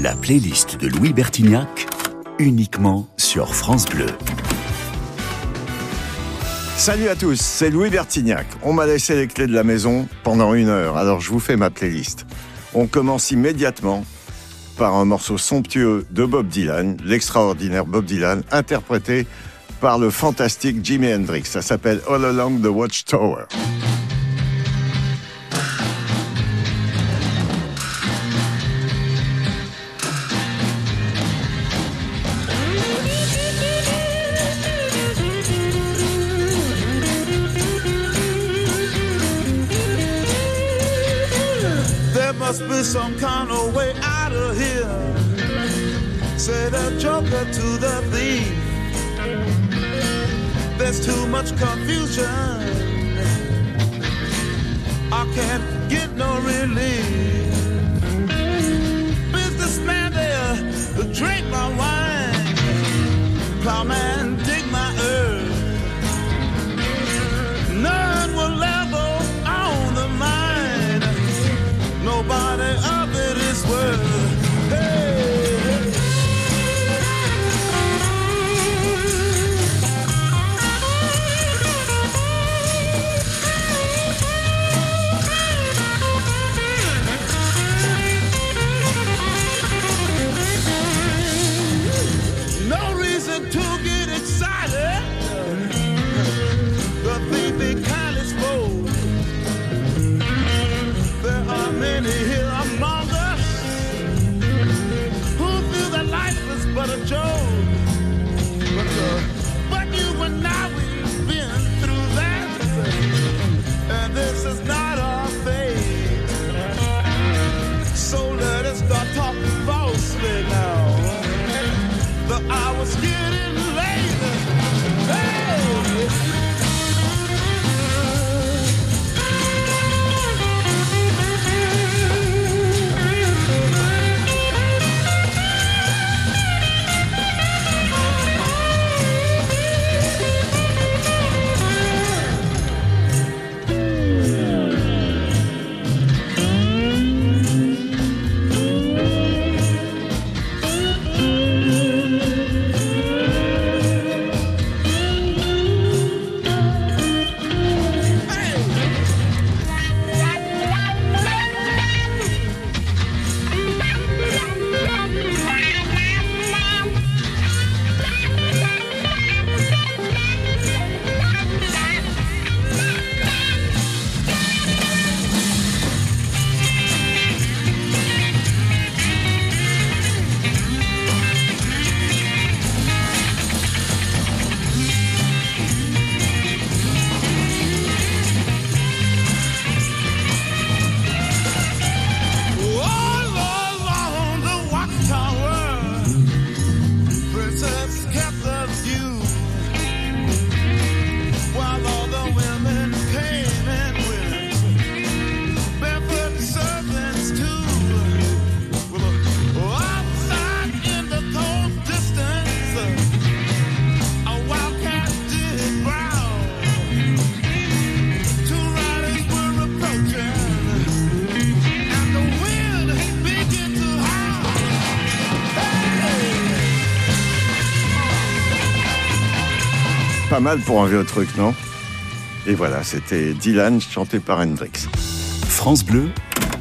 La playlist de Louis Bertignac, uniquement sur France Bleu. Salut à tous, c'est Louis Bertignac. On m'a laissé les clés de la maison pendant une heure, alors je vous fais ma playlist. On commence immédiatement par un morceau somptueux de Bob Dylan, l'extraordinaire Bob Dylan, interprété par le fantastique Jimi Hendrix. Ça s'appelle All Along the Watchtower. Too much confusion. I can't get no relief. Mal pour un vieux truc, non? Et voilà, c'était Dylan chanté par Hendrix. France Bleu,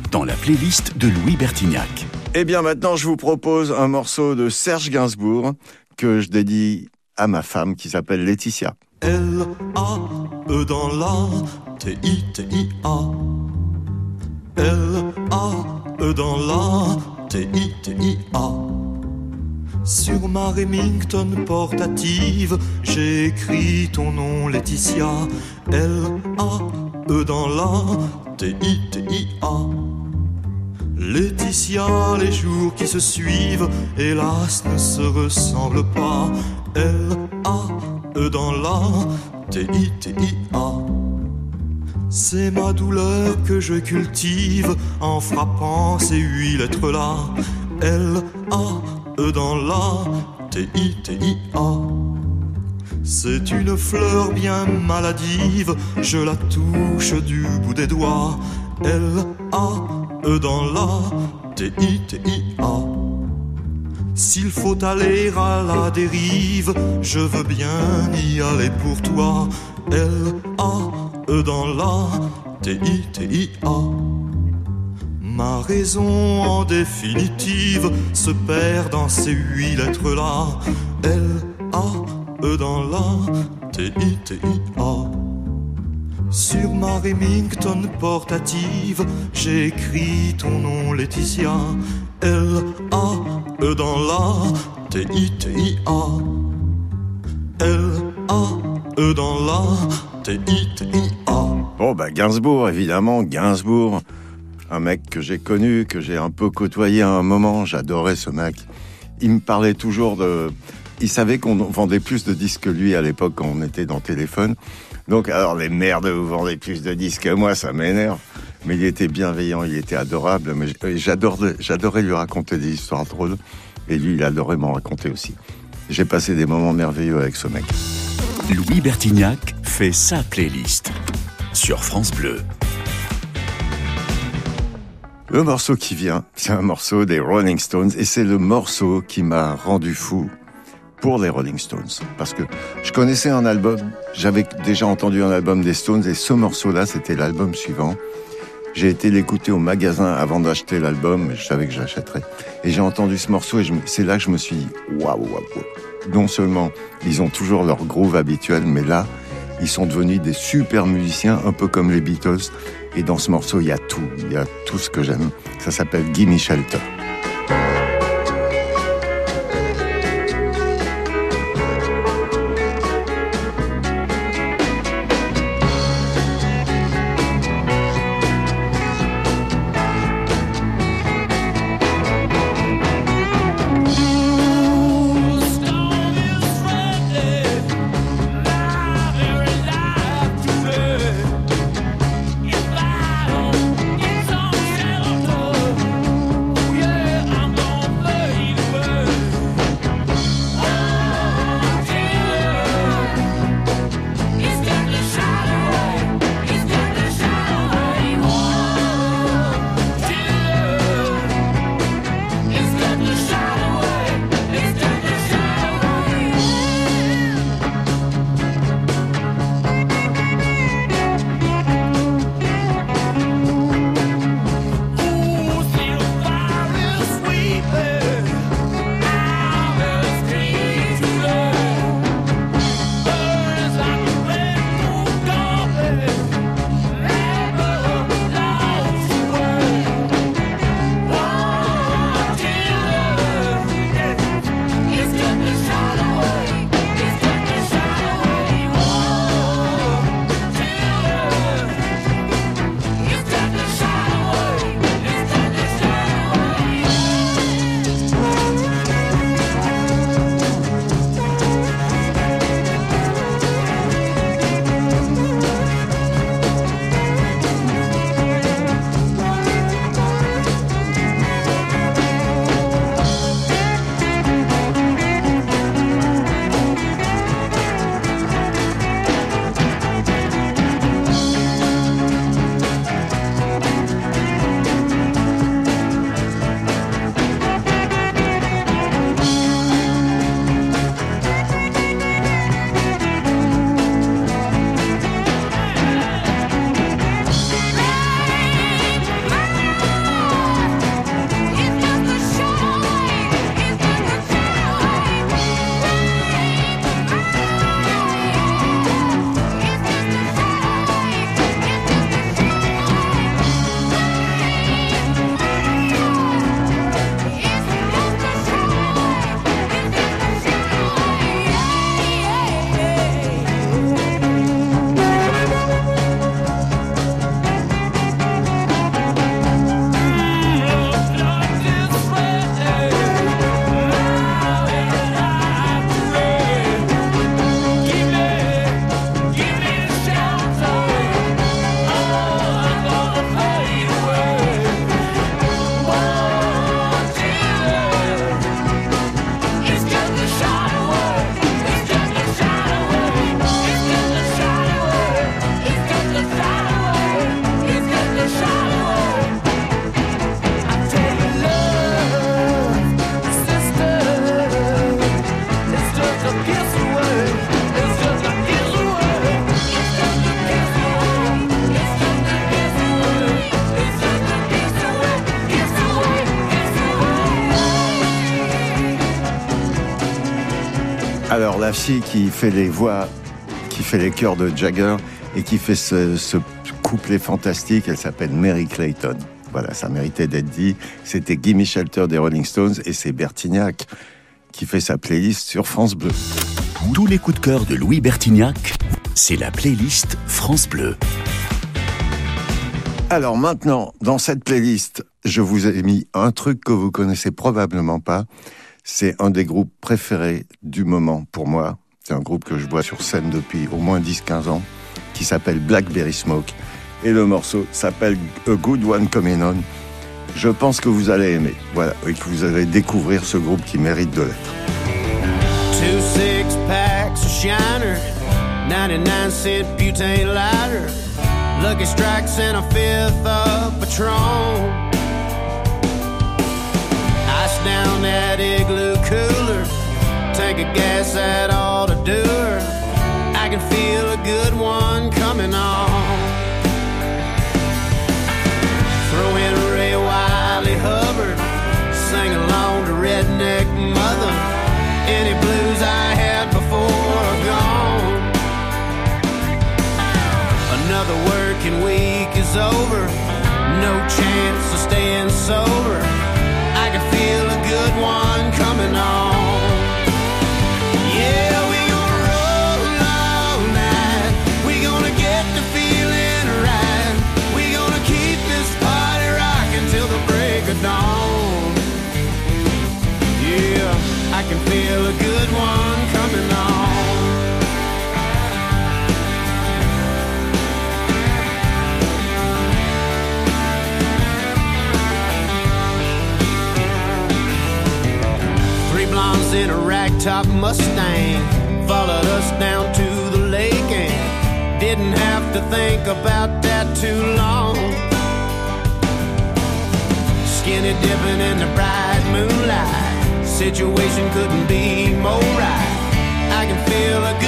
dans la playlist de Louis Bertignac. Eh bien maintenant, je vous propose un morceau de Serge Gainsbourg que je dédie à ma femme qui s'appelle Laetitia. L-A-E dans la T-I-T-I-A. L-A-E dans la T-I-T-I-A. Sur ma Remington portative, j'ai écrit ton nom Laetitia. L-A-E dans la T-I-T-I-A. Laetitia, les jours qui se suivent, hélas, ne se ressemblent pas. L-A-E dans la T-I-T-I-A. C'est ma douleur que je cultive en frappant ces huit lettres-là. L-A-E dans la T-I-T-I-A. C'est une fleur bien maladive, je la touche du bout des doigts. L-A-E dans la T-I-T-I-A. S'il faut aller à la dérive, je veux bien y aller pour toi. L-A-E dans la T-I-T-I-A. Ma raison en définitive se perd dans ces huit lettres-là. L-A-E dans la T-I-T-I-A. Sur ma Remington portative, j'ai écrit ton nom Laetitia. L-A-E dans la T-I-T-I-A. L-A-E dans la T-I-T-I-A. Bon, bah, Gainsbourg, évidemment, Gainsbourg. Un mec que j'ai connu, que j'ai un peu côtoyé à un moment. J'adorais ce mec. Il me parlait toujours de. Il savait qu'on vendait plus de disques que lui à l'époque quand on était dans téléphone. Donc, alors, les merdes, vous vendez plus de disques que moi, ça m'énerve. Mais il était bienveillant, il était adorable. Mais j'adorais, j'adorais lui raconter des histoires drôles. Et lui, il adorait m'en raconter aussi. J'ai passé des moments merveilleux avec ce mec. Louis Bertignac fait sa playlist sur France Bleu. Le morceau qui vient, c'est un morceau des Rolling Stones et c'est le morceau qui m'a rendu fou pour les Rolling Stones. Parce que je connaissais un album, j'avais déjà entendu un album des Stones et ce morceau-là, c'était l'album suivant. J'ai été l'écouter au magasin avant d'acheter l'album, je savais que j'achèterais. Et j'ai entendu ce morceau et c'est là que je me suis dit, waouh, waouh, waouh. Non seulement ils ont toujours leur groove habituel, mais là, ils sont devenus des super musiciens, un peu comme les Beatles. Et dans ce morceau, il y a tout, il y a tout ce que j'aime. Ça s'appelle Gimme Shelter. Qui fait les voix, qui fait les chœurs de Jagger et qui fait ce, ce couplet fantastique, elle s'appelle Mary Clayton. Voilà, ça méritait d'être dit. C'était Gimme Shelter des Rolling Stones et c'est Bertignac qui fait sa playlist sur France Bleu. Tous les coups de cœur de Louis Bertignac, c'est la playlist France Bleu. Alors maintenant, dans cette playlist, je vous ai mis un truc que vous connaissez probablement pas. C'est un des groupes préférés du moment pour moi. C'est un groupe que je vois sur scène depuis au moins 10-15 ans, qui s'appelle Blackberry Smoke. Et le morceau s'appelle A Good One Coming On. Je pense que vous allez aimer. Voilà, et que vous allez découvrir ce groupe qui mérite de l'être. Two six packs of Shiner, 99 cent butane lighter, Lucky Strikes and a fifth of Patron. Down that igloo cooler, tank of gas that ought to do her. I can feel a good one coming on. Throw in Ray Wiley Hubbard, sing along to Redneck Mother. Any blues I had before are gone. Another working week is over. No chance of staying sober. I can feel a good one In a ragtop Mustang followed us down to the lake and didn't have to think about that too long. Skinny dipping in the bright moonlight, situation couldn't be more right. I can feel a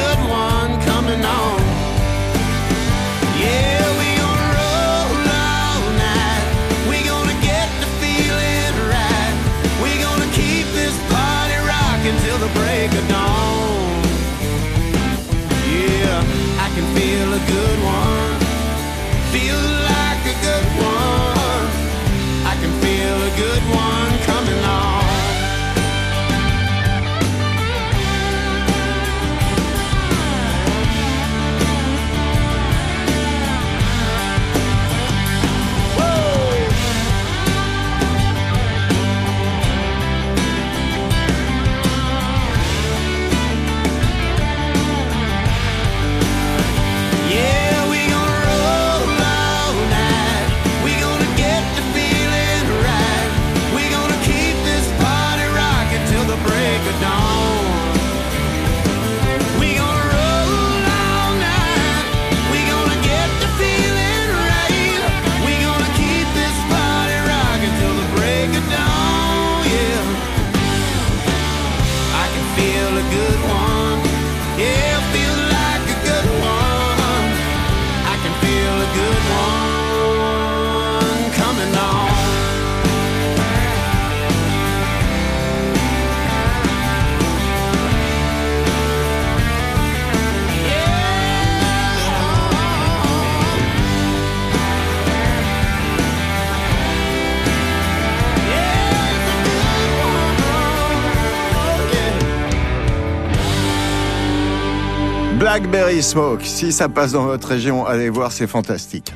Blackberry Smoke, si ça passe dans votre région, allez voir, c'est fantastique.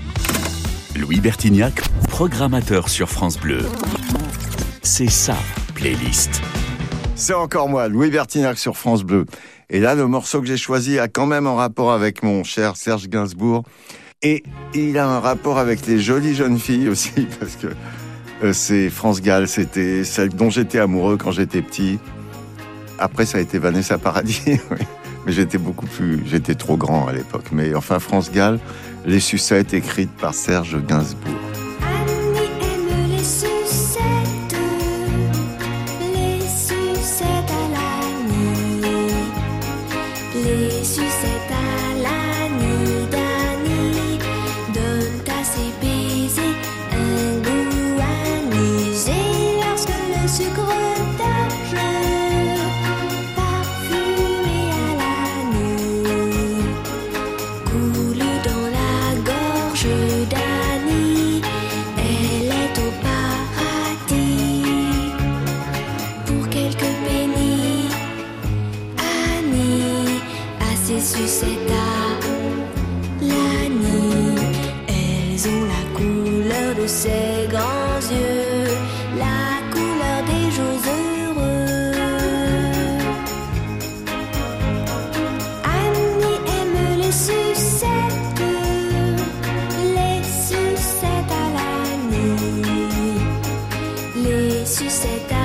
Louis Bertignac, programmateur sur France Bleu. C'est ça, playlist. C'est encore moi, Louis Bertignac sur France Bleu. Et là, le morceau que j'ai choisi a quand même un rapport avec mon cher Serge Gainsbourg. Et il a un rapport avec les jolies jeunes filles aussi, parce que euh, c'est France Gall, c'était celle dont j'étais amoureux quand j'étais petit. Après, ça a été Vanessa Paradis, oui. J'étais beaucoup plus, j'étais trop grand à l'époque. Mais enfin, France Gall, les sucettes écrites par Serge Gainsbourg. les sucettes.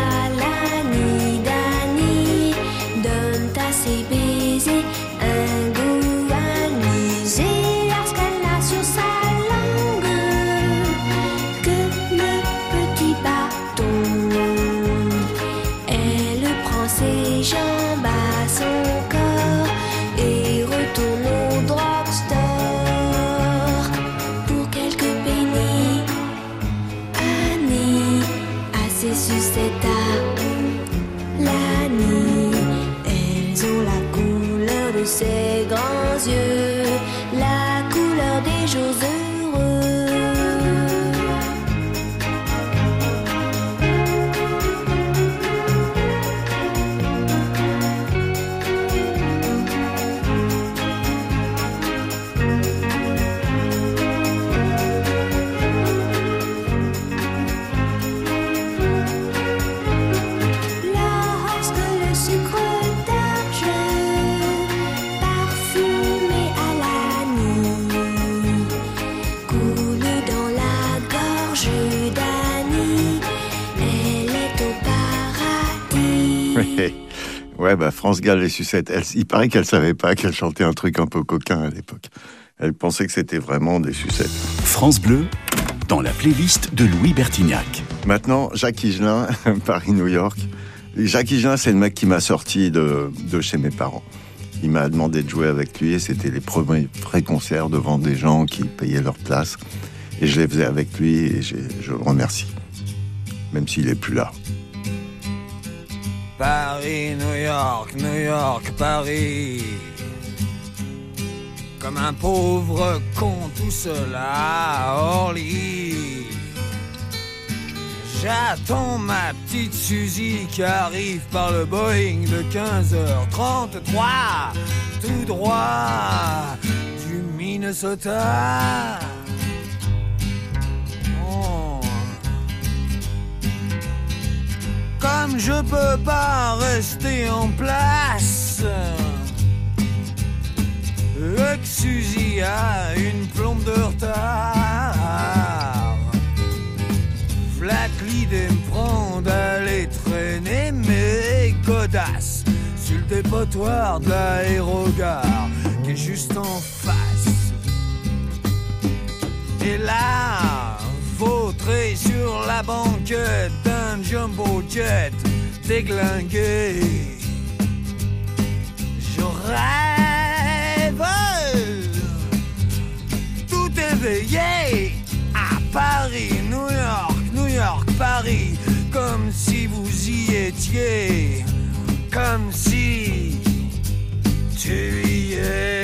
Gall et Sucette. Elle, il paraît qu'elle savait pas qu'elle chantait un truc un peu coquin à l'époque. Elle pensait que c'était vraiment des sucettes. France Bleu, dans la playlist de Louis Bertignac. Maintenant, Jacques Higelin, Paris-New York. Jacques Higelin, c'est le mec qui m'a sorti de, de chez mes parents. Il m'a demandé de jouer avec lui et c'était les premiers vrais concerts devant des gens qui payaient leur place. Et je les faisais avec lui et je le remercie. Même s'il est plus là. New York, New York, Paris. Comme un pauvre con tout seul à Orly. J'attends ma petite Suzy qui arrive par le Boeing de 15h33, tout droit du Minnesota. Je peux pas rester en place, le Suzy a une plombe de retard. Flac l'idée me prend d'aller traîner mes godasses sur le dépotoir de l'aérogare qui est juste en face. Et là, vautré sur la banquette d'un jumbo jet déglingué, je rêve tout éveillé à Paris, New York, New York, Paris, comme si vous y étiez, comme si tu y es.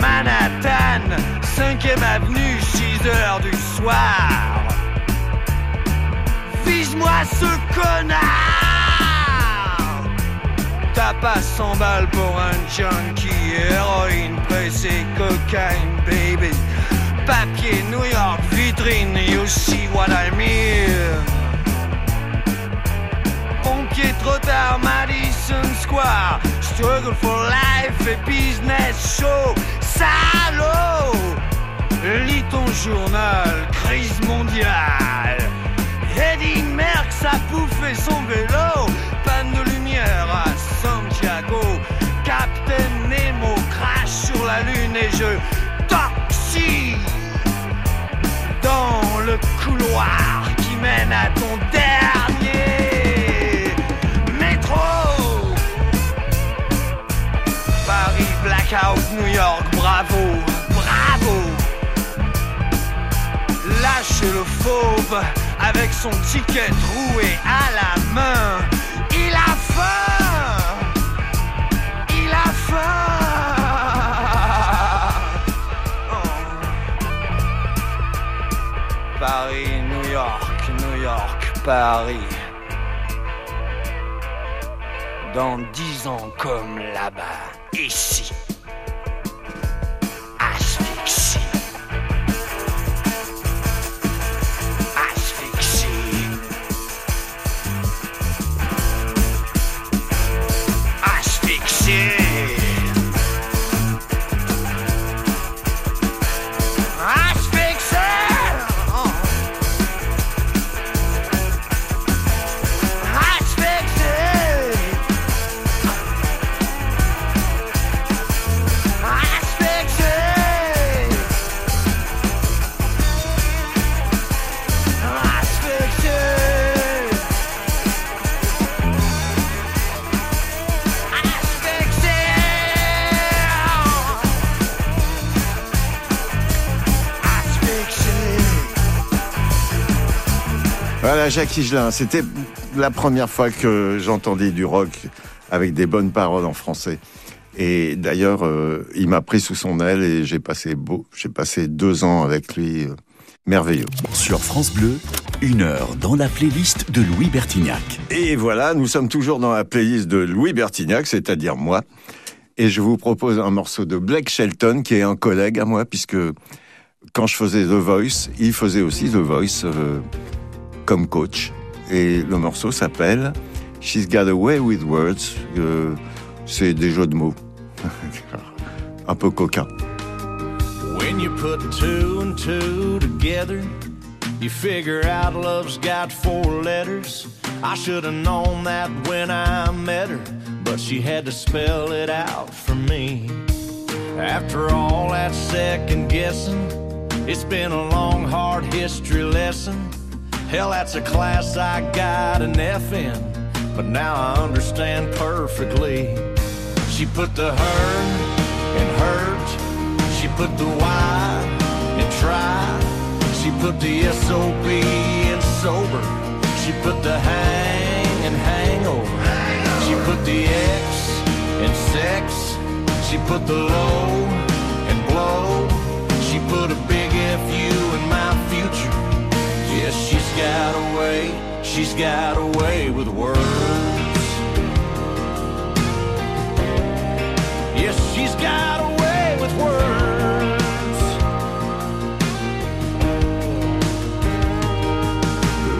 Manhattan, 5ème avenue, 6 heures du soir. Vise-moi ce connard T'as pas 100 balles pour un junkie, héroïne, pressée, cocaine, baby. Papier, New York, vitrine, you see what I mean. Pompier trop tard, Madison Square. Struggle for life et business show. Salaud! Lis ton journal, crise mondiale. Eddie Merckx a bouffé son vélo. Panne de lumière à Santiago. Captain Nemo crache sur la lune et je toxie dans le couloir qui mène à ton dernier New York, bravo, bravo. Lâche le fauve avec son ticket troué à la main. Il a faim, il a faim. Oh. Paris, New York, New York, Paris. Dans dix ans comme là-bas, ici. Jacques Higelin, c'était la première fois que j'entendais du rock avec des bonnes paroles en français. Et d'ailleurs, euh, il m'a pris sous son aile et j'ai passé beau, j'ai passé deux ans avec lui, euh, merveilleux. Sur France Bleu, une heure dans la playlist de Louis Bertignac. Et voilà, nous sommes toujours dans la playlist de Louis Bertignac, c'est-à-dire moi. Et je vous propose un morceau de Blake Shelton, qui est un collègue à moi, puisque quand je faisais The Voice, il faisait aussi The Voice euh, comme coach. Et le morceau s'appelle She's Got Away with Words. Euh, c'est des jeux de mots. un peu coquin. When you put two and two together, you figure out love's got four letters. I should have known that when I met her, but she had to spell it out for me. After all that second guessing, it's been a long, hard history lesson. Hell, that's a class I got an F in, but now I understand perfectly. She put the her in hurt. She put the Y in try. She put the SOB in sober. She put the hang and hangover. She put the X in sex. She put the low and blow. She put a big FU in my future. Yes, she's got a way. She's got a way with words. Yes, she's got a way with words.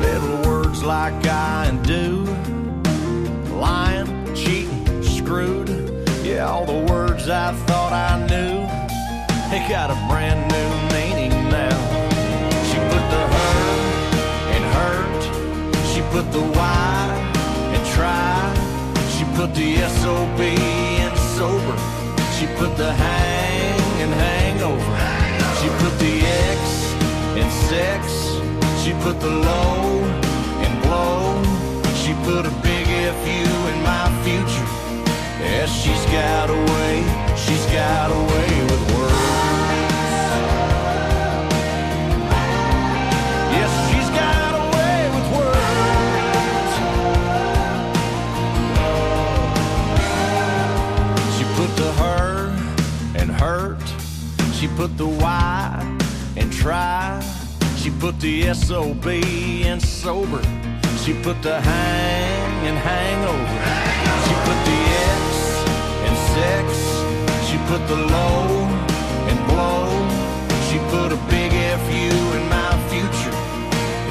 Little words like I and do, lying, cheating, screwed. Yeah, all the words I thought I knew, they got a brand new put the Y in try. She put the SOB in sober. She put the hang and hangover. She put the X in sex. She put the low in blow. She put a big FU in my future. Yeah, she's got a way. She's got a put the Y and try. She put the SOB in sober. She put the hang and hangover. She put the X in sex. She put the low and blow. She put a big FU in my future.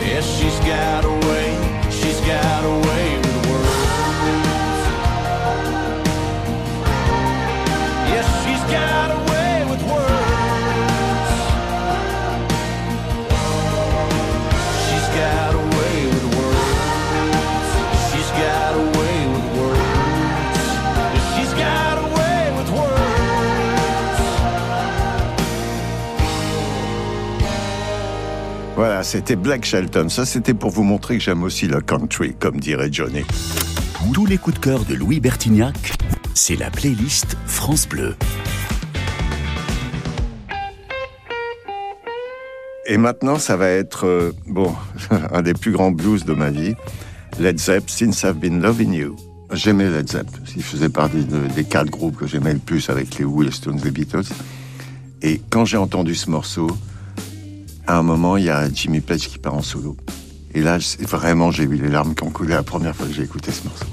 Yes, she's got a way. She's got a way with words. Yes, she's got Voilà, c'était Black Shelton. Ça, c'était pour vous montrer que j'aime aussi le country, comme dirait Johnny. Tous les coups de cœur de Louis Bertignac, c'est la playlist France Bleu. Et maintenant, ça va être, euh, bon, un des plus grands blues de ma vie. Led Zepp, Since I've Been Loving You. J'aimais Led Zepp. Il faisait partie de- des quatre groupes que j'aimais le plus avec les Who, les Stones, les Beatles. Et quand j'ai entendu ce morceau, à un moment, il y a Jimmy Page qui part en solo. Et là, vraiment, j'ai eu les larmes qui ont coulé la première fois que j'ai écouté ce morceau.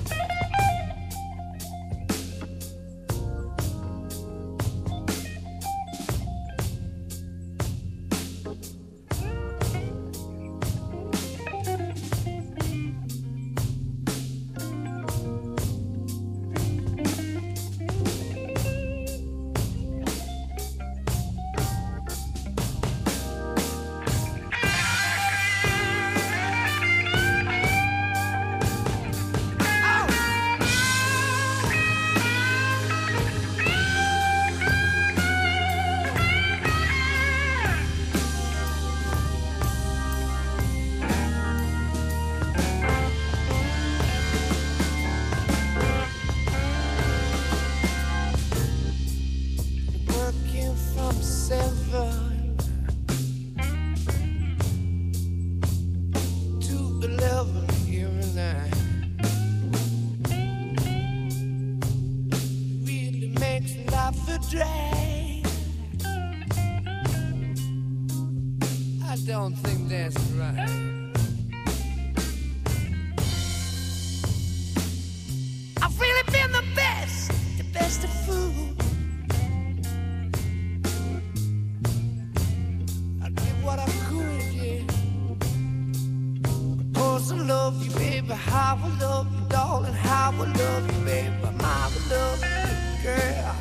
course I love you, baby. How I love you, darling. How I love you, baby. My love, you, girl,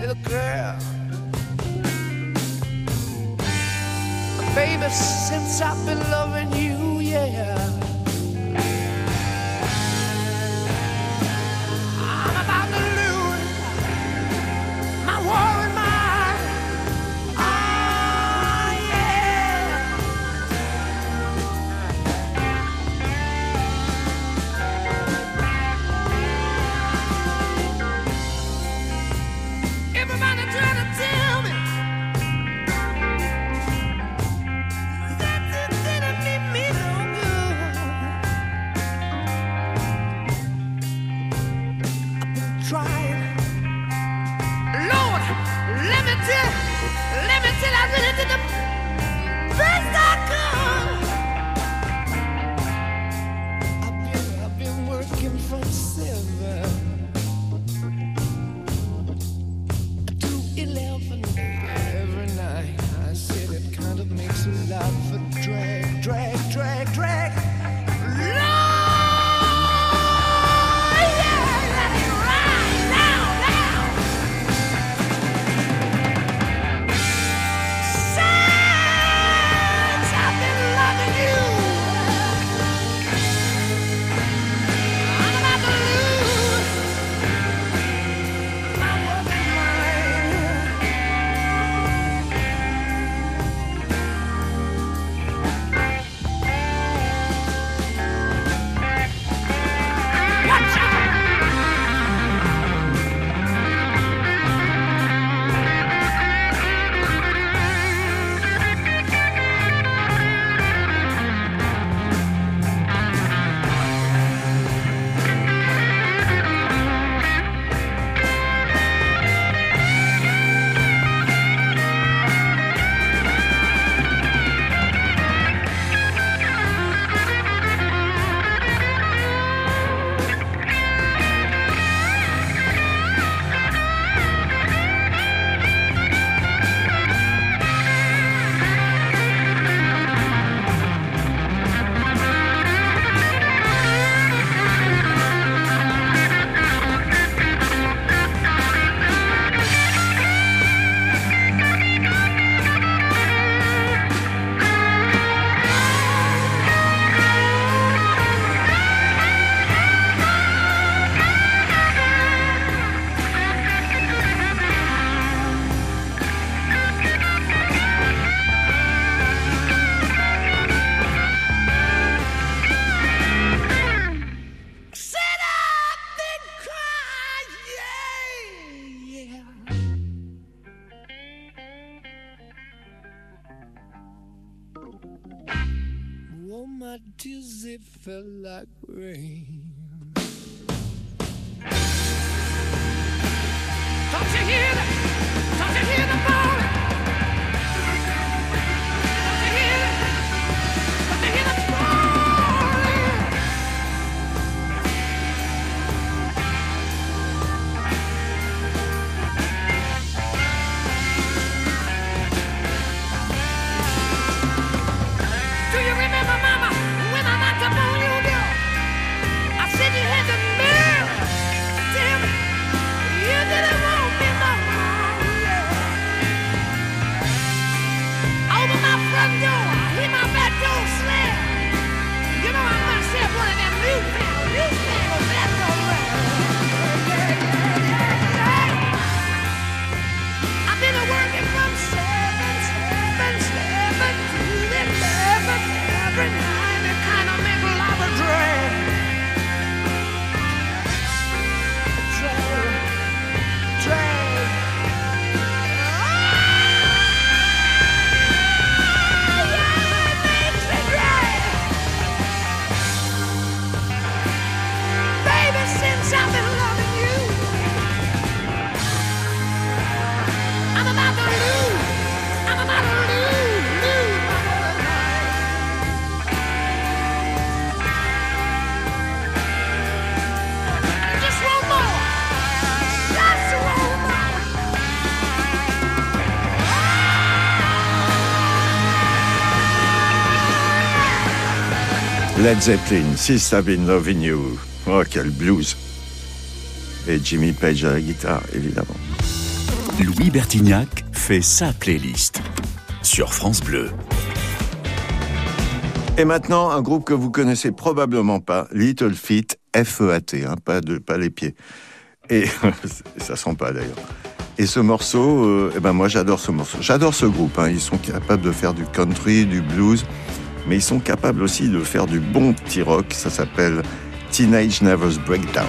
little girl. Baby, since I've been loving you, yeah. my tears, they fell like rain. Don't you hear? Led Zeppelin, Since I've Been Loving You. Oh, quel blues. Et Jimmy Page à la guitare, évidemment. Louis Bertignac fait sa playlist sur France Bleu. Et maintenant, un groupe que vous connaissez probablement pas, Little Feet, F-E-A-T, hein, pas, de, pas les pieds. Et ça sent pas d'ailleurs. Et ce morceau, euh, eh ben moi j'adore ce morceau. J'adore ce groupe. hein. Ils sont capables de faire du country, du blues, mais ils sont capables aussi de faire du bon petit rock. Ça s'appelle Teenage Nervous Breakdown.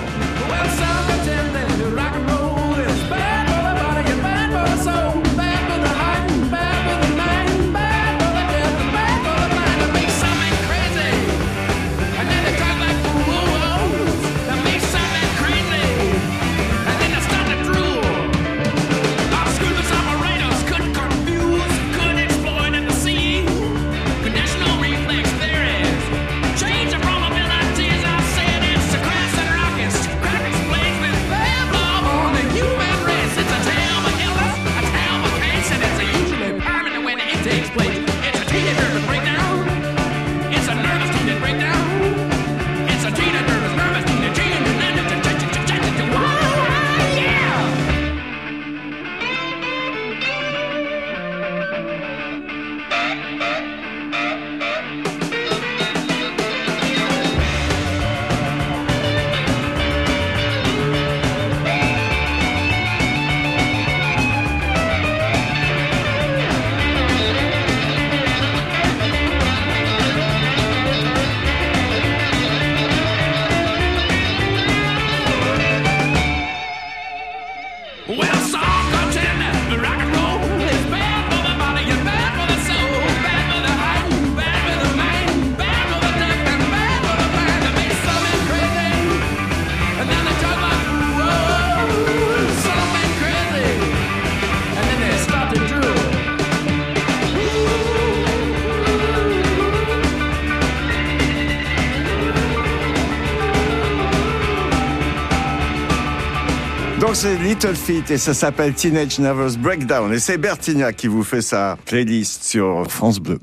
C'est Little Feet et ça s'appelle Teenage Nervous Breakdown. Et c'est Bertignac qui vous fait sa playlist sur France Bleu.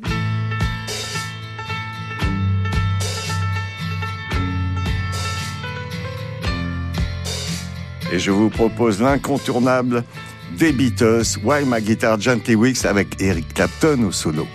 Et je vous propose l'incontournable des Beatles, Why My Guitar Gently Weeks avec Eric Clapton au solo.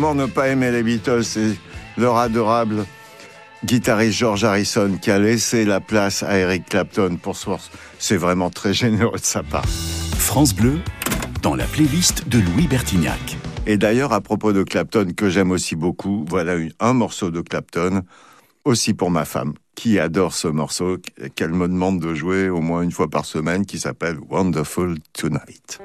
Comment ne pas aimer les Beatles C'est leur adorable guitariste George Harrison qui a laissé la place à Eric Clapton pour ce morceau. C'est vraiment très généreux de sa part. France Bleu, dans la playlist de Louis Bertignac. Et d'ailleurs, à propos de Clapton, que j'aime aussi beaucoup, voilà une- un morceau de Clapton, aussi pour ma femme, qui adore ce morceau, qu'elle me demande de jouer au moins une fois par semaine, qui s'appelle Wonderful Tonight.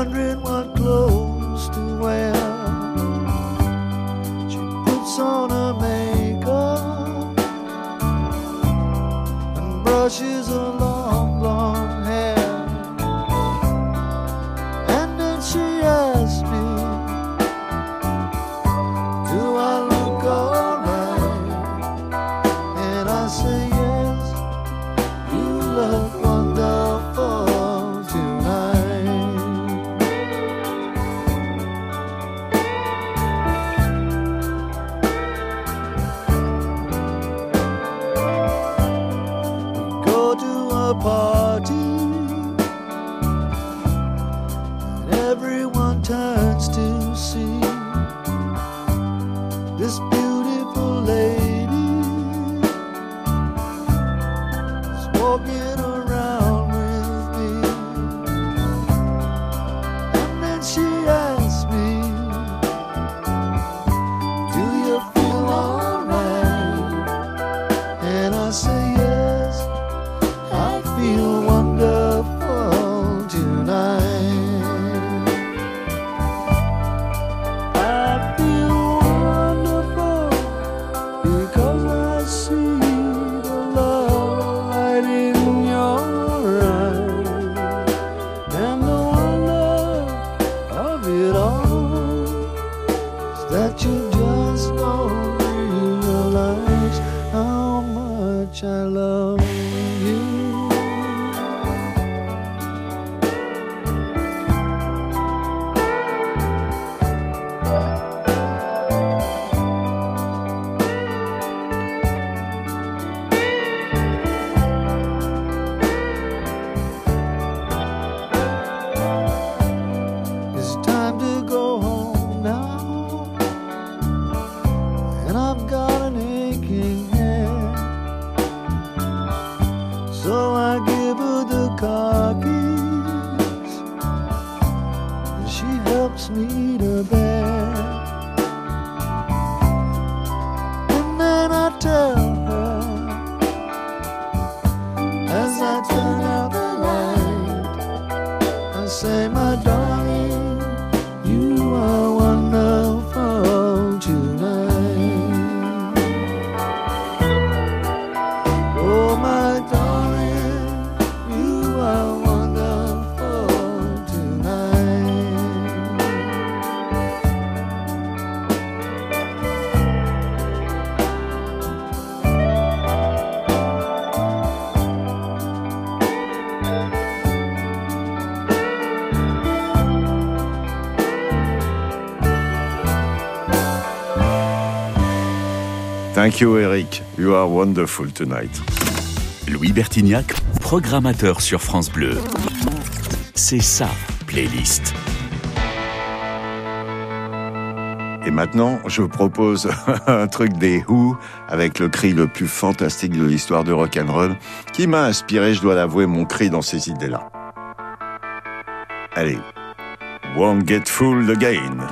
Wondering Thank you, Eric. You are wonderful tonight. Louis Bertignac, programmateur sur France Bleu. C'est ça, playlist. Et maintenant, je vous propose un truc des Who avec le cri le plus fantastique de l'histoire de rock'n'roll qui m'a inspiré, je dois l'avouer, mon cri dans ces idées-là. Allez, Won't Get Fooled Again.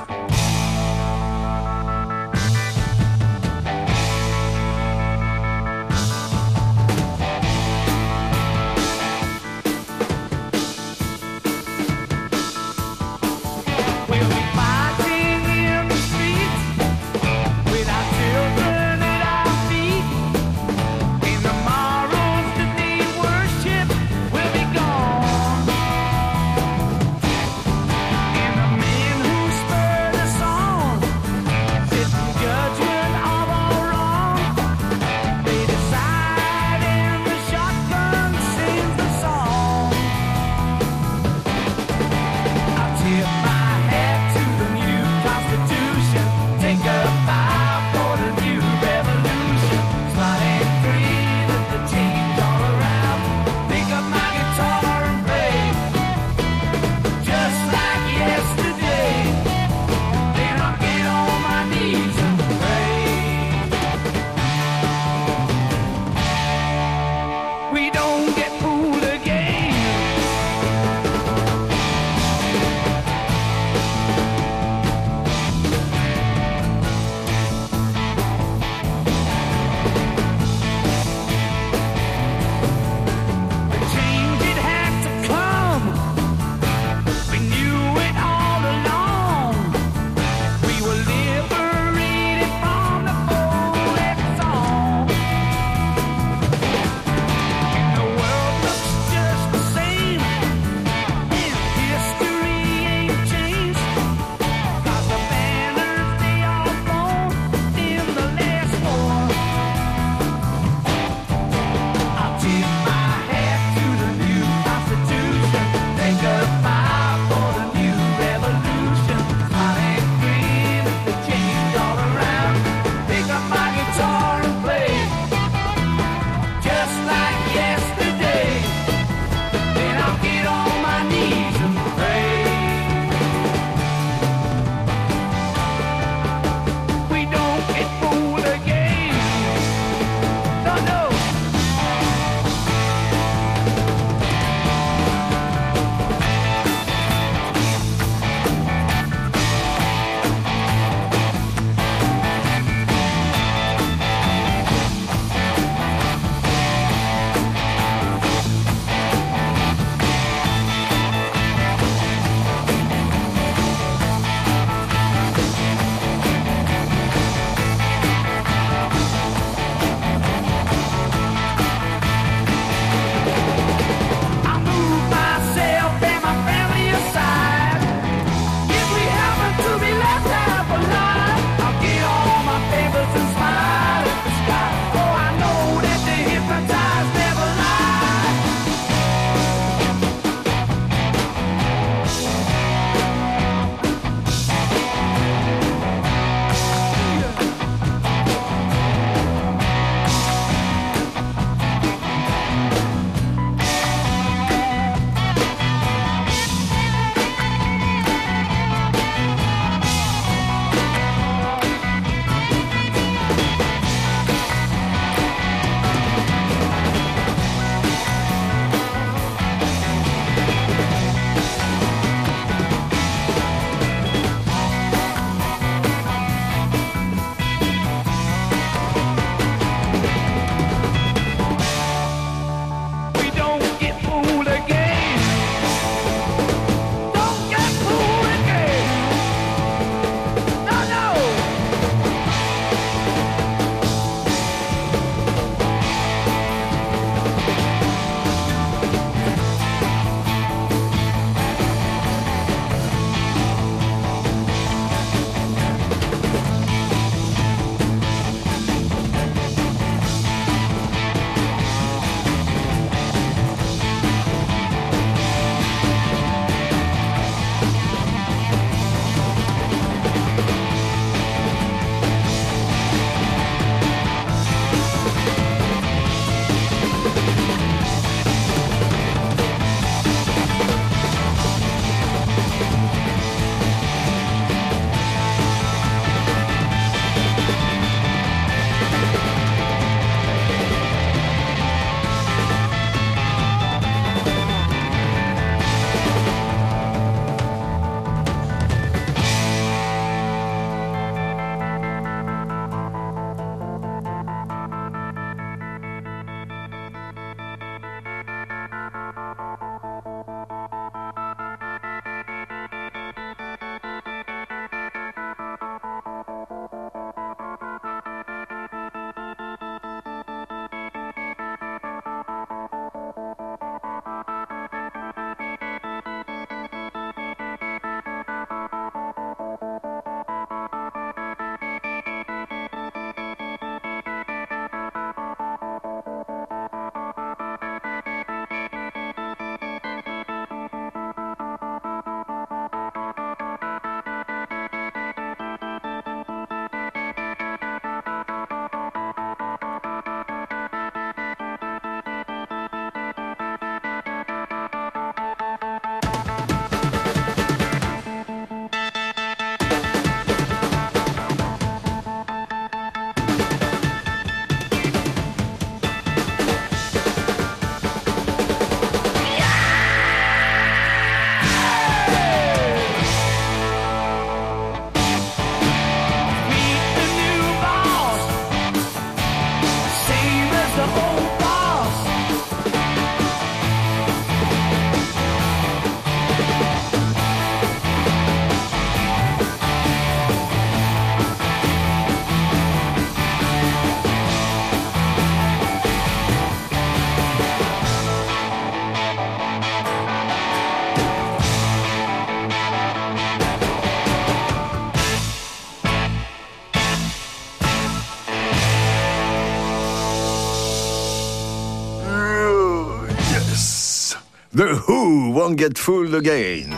Won't Get Fooled Again.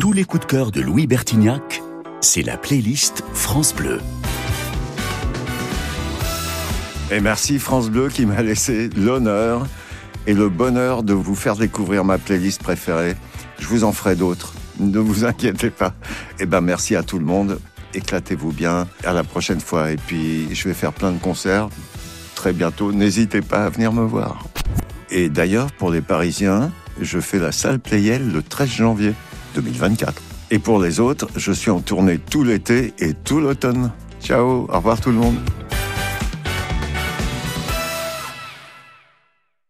Tous les coups de cœur de Louis Bertignac, c'est la playlist France Bleu. Et merci France Bleu qui m'a laissé l'honneur et le bonheur de vous faire découvrir ma playlist préférée. Je vous en ferai d'autres. Ne vous inquiétez pas. Et ben merci à tout le monde. Éclatez-vous bien. À la prochaine fois. Et puis je vais faire plein de concerts très bientôt. N'hésitez pas à venir me voir. Et d'ailleurs, pour les Parisiens, je fais la salle Playel le 13 janvier 2024. Et pour les autres, je suis en tournée tout l'été et tout l'automne. Ciao, au revoir tout le monde.